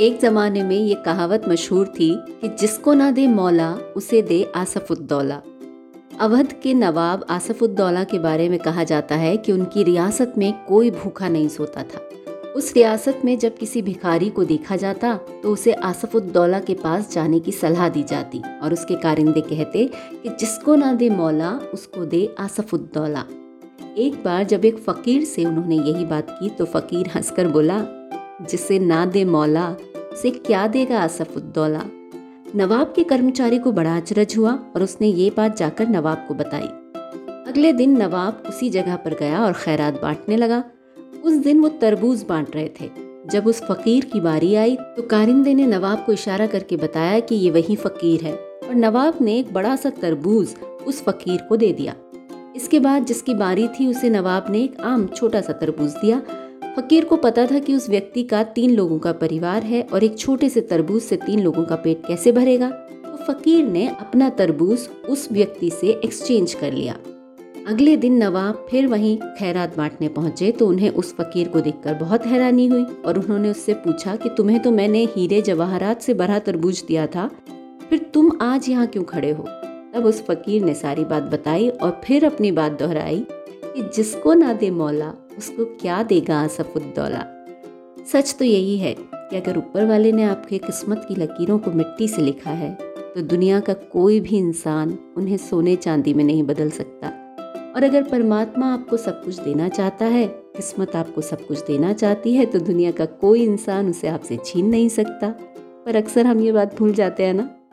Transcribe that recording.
एक ज़माने में ये कहावत मशहूर थी कि जिसको ना दे मौला, उसे दे आसफुद्दौला। अवध के नवाब आसफुद्दौला के बारे में कहा जाता है कि उनकी रियासत में कोई भूखा नहीं सोता था। उस रियासत में जब किसी भिखारी को देखा जाता तो उसे आसफुद्दौला के पास जाने की सलाह दी जाती और उसके कारिंदे कहते कि जिसको ना दे मौला, उसको दे आसफुद्दौला। एक बार जब एक फ़कीर से उन्होंने यही बात की तो फ़कीर हंसकर बोला जिसे ना दे मौला उसे क्या देगा आसफुद्दौला नवाब के कर्मचारी को बड़ा अचरज हुआ और उसने ये बात जाकर नवाब को बताई। अगले दिन नवाब उसी जगह पर गया और खैरात बांटने लगा। उस दिन वो तरबूज बांट रहे थे। जब उस फकीर की बारी आई तो कारिंदे ने नवाब को इशारा करके बताया कि ये वही फकीर है। और नवाब ने एक बड़ा सा तरबूज उस फकीर को दे दिया। इसके बाद जिसकी बारी थी, उसे नवाब ने एक आम छोटा सा तरबूज दिया फकीर को पता था कि उस व्यक्ति का तीन लोगों का परिवार है और एक छोटे से तरबूज से तीन लोगों का पेट कैसे भरेगा? तो फकीर ने अपना तरबूज उस व्यक्ति से एक्सचेंज कर लिया। अगले दिन नवाब फिर वहीं खैरात बांटने पहुँचे तो उन्हें उस फकीर को देखकर बहुत हैरानी हुई और उन्होंने उससे पूछा कि तुम्हें तो मैंने हीरे जवाहरात से भरा तरबूज दिया था, फिर तुम आज यहाँ क्यों खड़े हो? तब उस फकीर ने सारी बात बताई और फिर अपनी बात दोहराई कि जिसको ना दे मौला, उसको क्या देगा आसफुद्दौला सच तो यही है कि अगर ऊपर वाले ने आपके किस्मत की लकीरों को मिट्टी से लिखा है तो दुनिया का कोई भी इंसान उन्हें सोने चांदी में नहीं बदल सकता। और अगर परमात्मा आपको सब कुछ देना चाहता है, किस्मत आपको सब कुछ देना चाहती है तो दुनिया का कोई इंसान उसे आपसे छीन नहीं सकता। पर अक्सर हम ये बात भूल जाते हैं ना।